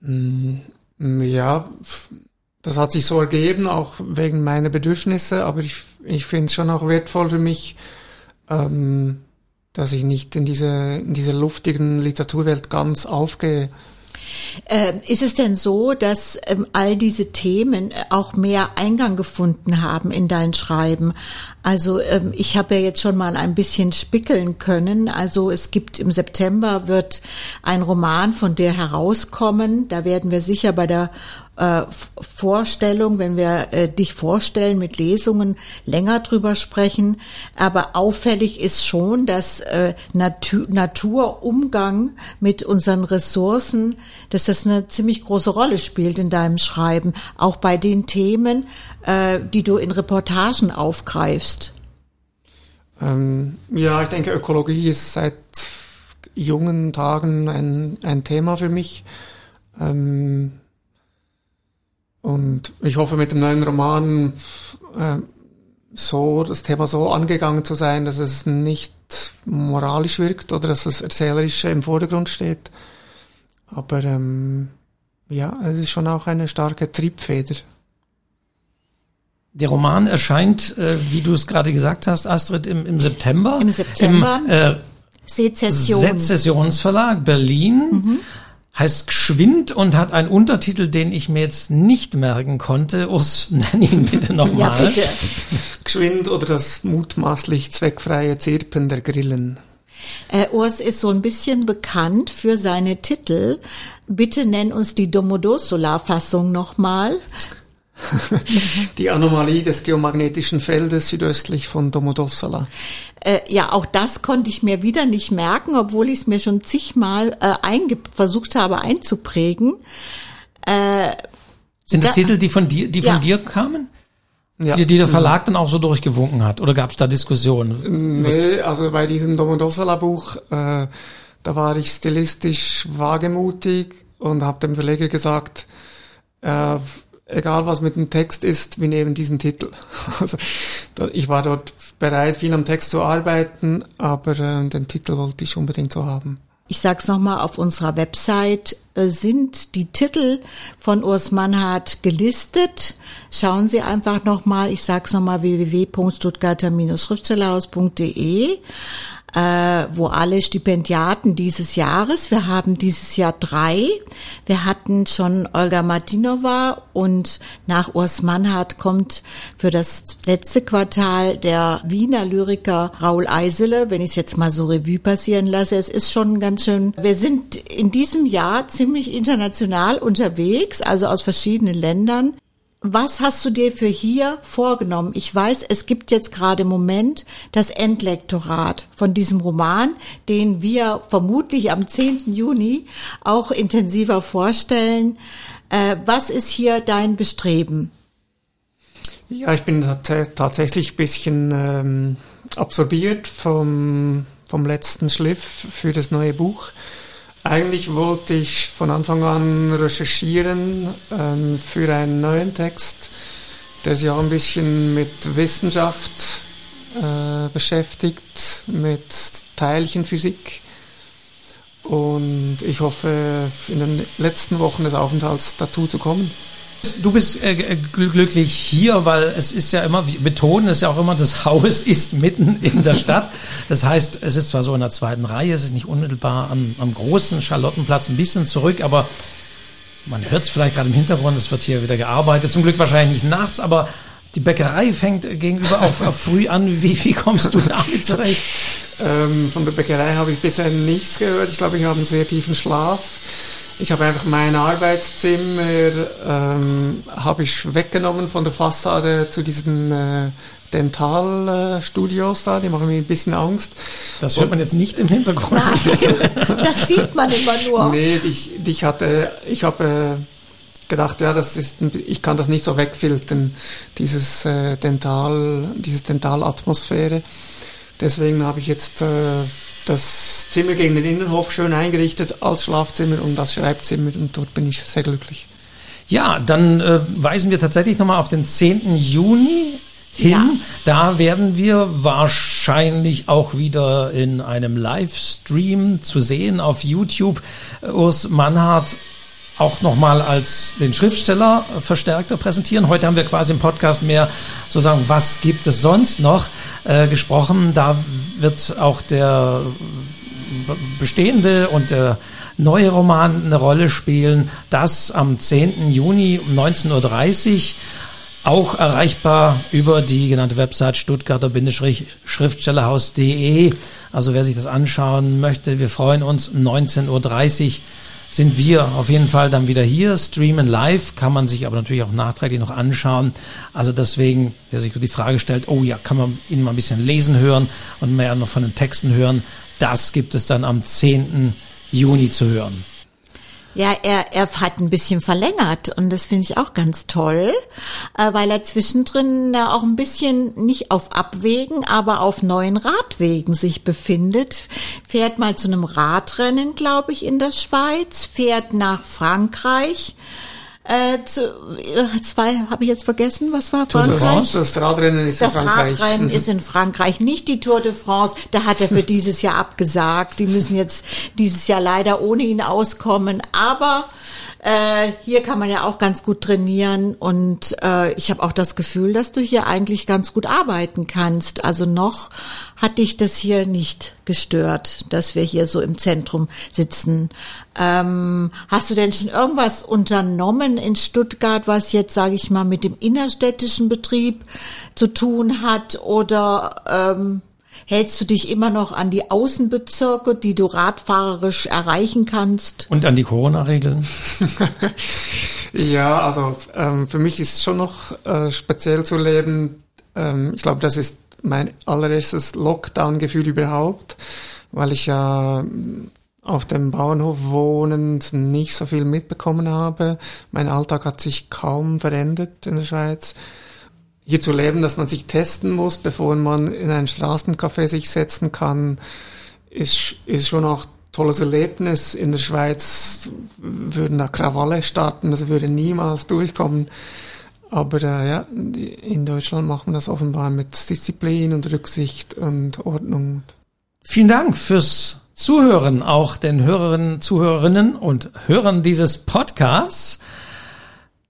Mm, ja, das hat sich so ergeben, auch wegen meiner Bedürfnisse, aber ich, ich finde es schon auch wertvoll für mich, ähm, dass ich nicht in diese, in diese luftigen Literaturwelt ganz aufgehe. Ähm, ist es denn so, dass ähm, all diese Themen auch mehr Eingang gefunden haben in dein Schreiben? Also ähm, ich habe ja jetzt schon mal ein bisschen spickeln können. Also es gibt im September wird ein Roman von dir herauskommen. Da werden wir sicher bei der äh, Vorstellung, wenn wir äh, dich vorstellen mit Lesungen, länger drüber sprechen. Aber auffällig ist schon, dass äh, Natur, Naturumgang mit unseren Ressourcen, dass das eine ziemlich große Rolle spielt in deinem Schreiben, auch bei den Themen, die du in Reportagen aufgreifst. Ähm, ja, ich denke, Ökologie ist seit jungen Tagen ein, ein Thema für mich. Ähm, und ich hoffe mit dem neuen Roman äh, so das Thema so angegangen zu sein, dass es nicht moralisch wirkt oder dass das Erzählerische im Vordergrund steht. Aber ähm, ja, es ist schon auch eine starke Triebfeder. Der Roman erscheint, äh, wie du es gerade gesagt hast, Astrid, im, im September. Im September. Im, äh, Sezession. Sezessionsverlag Berlin. Mhm heißt Geschwind und hat einen Untertitel, den ich mir jetzt nicht merken konnte. Urs, nenn ihn bitte nochmal. ja, bitte. Geschwind oder das mutmaßlich zweckfreie Zirpen der Grillen. Äh, Urs ist so ein bisschen bekannt für seine Titel. Bitte nenn uns die Domodossola-Fassung nochmal. Die Anomalie des geomagnetischen Feldes südöstlich von Domodossola. Äh, ja, auch das konnte ich mir wieder nicht merken, obwohl ich es mir schon zigmal äh, versucht habe einzuprägen. Äh, Sind das da, Titel, die von dir, die ja. von dir kamen? Ja. Die, die der Verlag dann auch so durchgewunken hat? Oder gab es da Diskussionen? Nee, also bei diesem Domodossola-Buch, äh, da war ich stilistisch wagemutig und habe dem Verleger gesagt, äh, egal was mit dem Text ist, wir nehmen diesen Titel. Also ich war dort bereit, viel am Text zu arbeiten, aber äh, den Titel wollte ich unbedingt so haben. Ich sag's nochmal, auf unserer Website äh, sind die Titel von Urs Mannhardt gelistet. Schauen Sie einfach nochmal, ich sag's nochmal, www.stuttgarter-schriftstellerhaus.de äh, wo alle Stipendiaten dieses Jahres, wir haben dieses Jahr drei, wir hatten schon Olga Martinova und nach Urs Mannhardt kommt für das letzte Quartal der Wiener Lyriker Raul Eisele, wenn ich es jetzt mal so Revue passieren lasse. Es ist schon ganz schön, wir sind in diesem Jahr ziemlich international unterwegs, also aus verschiedenen Ländern. Was hast du dir für hier vorgenommen? Ich weiß, es gibt jetzt gerade im Moment das Endlektorat von diesem Roman, den wir vermutlich am 10. Juni auch intensiver vorstellen. Äh, was ist hier dein Bestreben? Ja, ich bin tatsächlich ein bisschen ähm, absorbiert vom, vom letzten Schliff für das neue Buch. Eigentlich wollte ich von Anfang an recherchieren ähm, für einen neuen Text, der sich auch ein bisschen mit Wissenschaft äh, beschäftigt, mit Teilchenphysik. Und ich hoffe, in den letzten Wochen des Aufenthalts dazu zu kommen. Du bist äh, glücklich hier, weil es ist ja immer, wir betonen es ja auch immer, das Haus ist mitten in der Stadt. Das heißt, es ist zwar so in der zweiten Reihe, es ist nicht unmittelbar am, am großen Charlottenplatz ein bisschen zurück, aber man hört es vielleicht gerade im Hintergrund, es wird hier wieder gearbeitet. Zum Glück wahrscheinlich nicht nachts, aber die Bäckerei fängt gegenüber auf früh an. Wie, wie kommst du damit zurecht? Ähm, von der Bäckerei habe ich bisher nichts gehört. Ich glaube, ich habe einen sehr tiefen Schlaf. Ich habe einfach mein Arbeitszimmer ähm, habe ich weggenommen von der Fassade zu diesen äh, Dentalstudios da, die machen mir ein bisschen Angst. Das hört man jetzt nicht im Hintergrund. das sieht man immer nur. Nee, ich, ich hatte, ich habe äh, gedacht, ja, das ist, ich kann das nicht so wegfiltern, dieses äh, Dental, diese Dentalatmosphäre. Deswegen habe ich jetzt äh, das Zimmer gegen den Innenhof schön eingerichtet als Schlafzimmer und als Schreibzimmer und dort bin ich sehr glücklich. Ja, dann äh, weisen wir tatsächlich nochmal auf den 10. Juni hin. Ja. Da werden wir wahrscheinlich auch wieder in einem Livestream zu sehen auf YouTube. Urs Mannhardt auch nochmal als den Schriftsteller verstärkter präsentieren. Heute haben wir quasi im Podcast mehr sozusagen, was gibt es sonst noch äh, gesprochen. Da wird auch der bestehende und der neue Roman eine Rolle spielen. Das am 10. Juni um 19.30 Uhr auch erreichbar über die genannte Website stuttgarter-schriftstellerhaus.de. Also wer sich das anschauen möchte, wir freuen uns. Um 19.30 Uhr sind wir auf jeden Fall dann wieder hier. Streamen live kann man sich aber natürlich auch nachträglich noch anschauen. Also deswegen, wer sich die Frage stellt, oh ja, kann man ihn mal ein bisschen lesen hören und mehr noch von den Texten hören. Das gibt es dann am 10. Juni zu hören. Ja, er, er hat ein bisschen verlängert und das finde ich auch ganz toll, äh, weil er zwischendrin auch ein bisschen nicht auf Abwägen, aber auf neuen Radwegen sich befindet. Fährt mal zu einem Radrennen, glaube ich, in der Schweiz, fährt nach Frankreich äh, zu, äh, zwei habe ich jetzt vergessen, was war Tour Frankreich? De France, das Radrennen ist das in Frankreich. Das Radrennen ist in Frankreich, nicht die Tour de France. Da hat er für dieses Jahr abgesagt. Die müssen jetzt dieses Jahr leider ohne ihn auskommen. Aber äh, hier kann man ja auch ganz gut trainieren und äh, ich habe auch das Gefühl, dass du hier eigentlich ganz gut arbeiten kannst. Also noch hat dich das hier nicht gestört, dass wir hier so im Zentrum sitzen. Ähm, hast du denn schon irgendwas unternommen in Stuttgart, was jetzt, sage ich mal, mit dem innerstädtischen Betrieb zu tun hat oder ähm, Hältst du dich immer noch an die Außenbezirke, die du radfahrerisch erreichen kannst? Und an die Corona-Regeln? ja, also ähm, für mich ist schon noch äh, speziell zu leben. Ähm, ich glaube, das ist mein allererstes Lockdown-Gefühl überhaupt, weil ich ja ähm, auf dem Bauernhof wohnend nicht so viel mitbekommen habe. Mein Alltag hat sich kaum verändert in der Schweiz hier zu leben, dass man sich testen muss, bevor man in ein Straßencafé sich setzen kann, ist, ist schon auch tolles Erlebnis. In der Schweiz würden da Krawalle starten, das würde niemals durchkommen. Aber äh, ja, in Deutschland macht man das offenbar mit Disziplin und Rücksicht und Ordnung. Vielen Dank fürs Zuhören, auch den Hörerinnen, Zuhörerinnen und Hörern dieses Podcasts.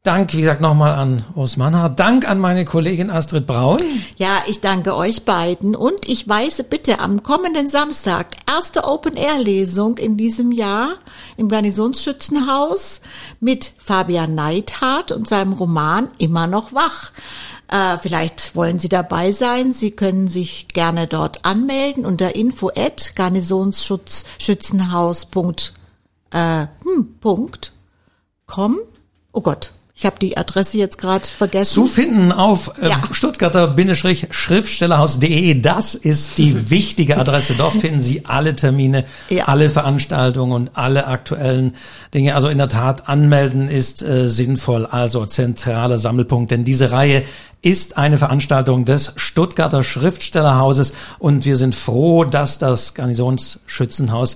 Dank, wie gesagt, nochmal an Mannhardt. Dank an meine Kollegin Astrid Braun. Ja, ich danke euch beiden und ich weise bitte am kommenden Samstag erste Open-Air-Lesung in diesem Jahr im Garnisonsschützenhaus mit Fabian Neithardt und seinem Roman Immer noch wach. Äh, vielleicht wollen Sie dabei sein. Sie können sich gerne dort anmelden unter info at garnisonsschutzschützenhaus.com. Äh, hm, Oh Gott, ich habe die Adresse jetzt gerade vergessen. Zu finden auf äh, ja. Stuttgarter-Schriftstellerhaus.de. Das ist die wichtige Adresse. Dort finden Sie alle Termine, ja. alle Veranstaltungen und alle aktuellen Dinge. Also in der Tat, anmelden ist äh, sinnvoll. Also zentraler Sammelpunkt. Denn diese Reihe ist eine Veranstaltung des Stuttgarter Schriftstellerhauses und wir sind froh, dass das Garnisonsschützenhaus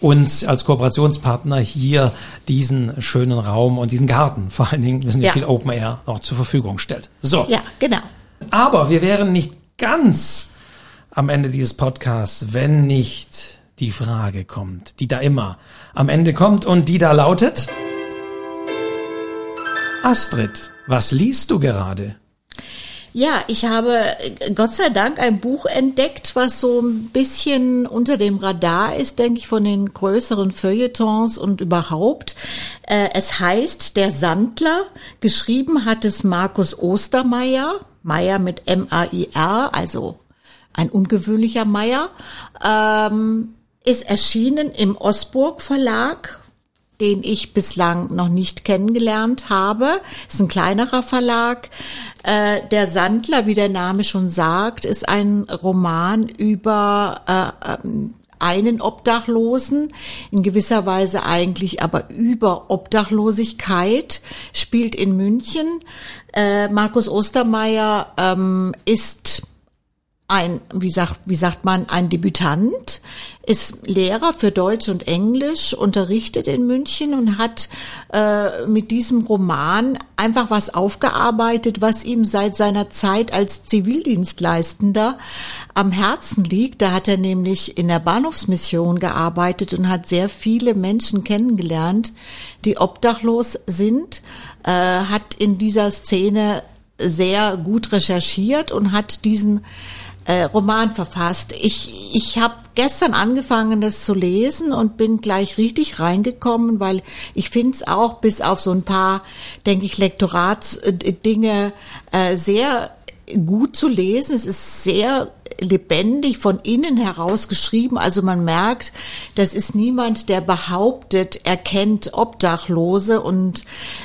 uns als Kooperationspartner hier diesen schönen Raum und diesen Garten, vor allen Dingen, wir sind ja viel Open Air, auch zur Verfügung stellt. So. Ja, genau. Aber wir wären nicht ganz am Ende dieses Podcasts, wenn nicht die Frage kommt, die da immer am Ende kommt und die da lautet. Astrid, was liest du gerade? Ja, ich habe äh, Gott sei Dank ein Buch entdeckt, was so ein bisschen unter dem Radar ist, denke ich, von den größeren Feuilletons und überhaupt. Äh, es heißt Der Sandler. Geschrieben hat es Markus Ostermeier. Meier mit M-A-I-R, also ein ungewöhnlicher Meier. Ähm, ist erschienen im Osburg Verlag den ich bislang noch nicht kennengelernt habe. Ist ein kleinerer Verlag. Äh, der Sandler, wie der Name schon sagt, ist ein Roman über äh, ähm, einen Obdachlosen, in gewisser Weise eigentlich aber über Obdachlosigkeit, spielt in München. Äh, Markus Ostermeier ähm, ist ein, wie sagt, wie sagt man, ein Debütant, ist Lehrer für Deutsch und Englisch, unterrichtet in München und hat äh, mit diesem Roman einfach was aufgearbeitet, was ihm seit seiner Zeit als Zivildienstleistender am Herzen liegt. Da hat er nämlich in der Bahnhofsmission gearbeitet und hat sehr viele Menschen kennengelernt, die obdachlos sind, äh, hat in dieser Szene sehr gut recherchiert und hat diesen äh, Roman verfasst. Ich, ich habe gestern angefangen, das zu lesen und bin gleich richtig reingekommen, weil ich finde es auch bis auf so ein paar, denke ich, Lektoratsdinge äh, sehr gut zu lesen. Es ist sehr lebendig von innen heraus geschrieben. Also man merkt, das ist niemand, der behauptet, er kennt Obdachlose und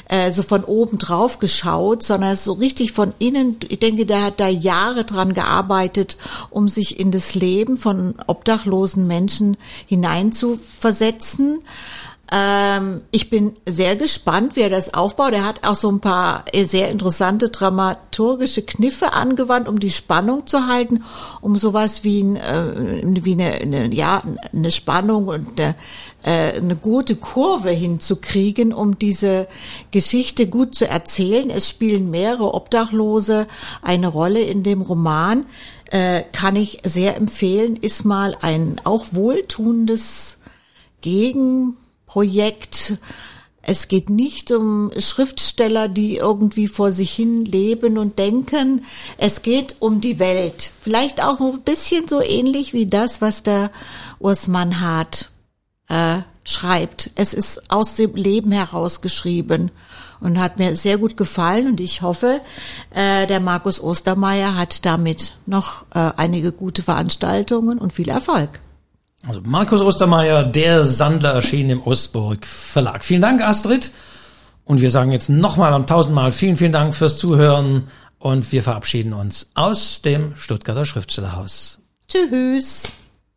äh, so von oben drauf geschaut, sondern so richtig von innen. Ich denke, der hat da Jahre dran gearbeitet, um sich in das Leben von obdachlosen Menschen hineinzuversetzen. Ähm, ich bin sehr gespannt, wie er das aufbaut. Er hat auch so ein paar sehr interessante dramaturgische Kniffe angewandt, um die Spannung zu halten, um sowas wie, ein, äh, wie eine, eine, ja, eine Spannung und eine, äh, eine gute Kurve hinzukriegen, um diese Geschichte gut zu erzählen. Es spielen mehrere Obdachlose eine Rolle in dem Roman. Äh, kann ich sehr empfehlen, ist mal ein auch wohltuendes Gegen Projekt. Es geht nicht um Schriftsteller, die irgendwie vor sich hin leben und denken. Es geht um die Welt. Vielleicht auch ein bisschen so ähnlich wie das, was der Urs Mannhardt äh, schreibt. Es ist aus dem Leben herausgeschrieben und hat mir sehr gut gefallen und ich hoffe, äh, der Markus Ostermeier hat damit noch äh, einige gute Veranstaltungen und viel Erfolg. Also Markus Ostermeier, der Sandler erschien im Ostburg Verlag. Vielen Dank, Astrid. Und wir sagen jetzt nochmal und tausendmal vielen, vielen Dank fürs Zuhören und wir verabschieden uns aus dem Stuttgarter Schriftstellerhaus. Tschüss.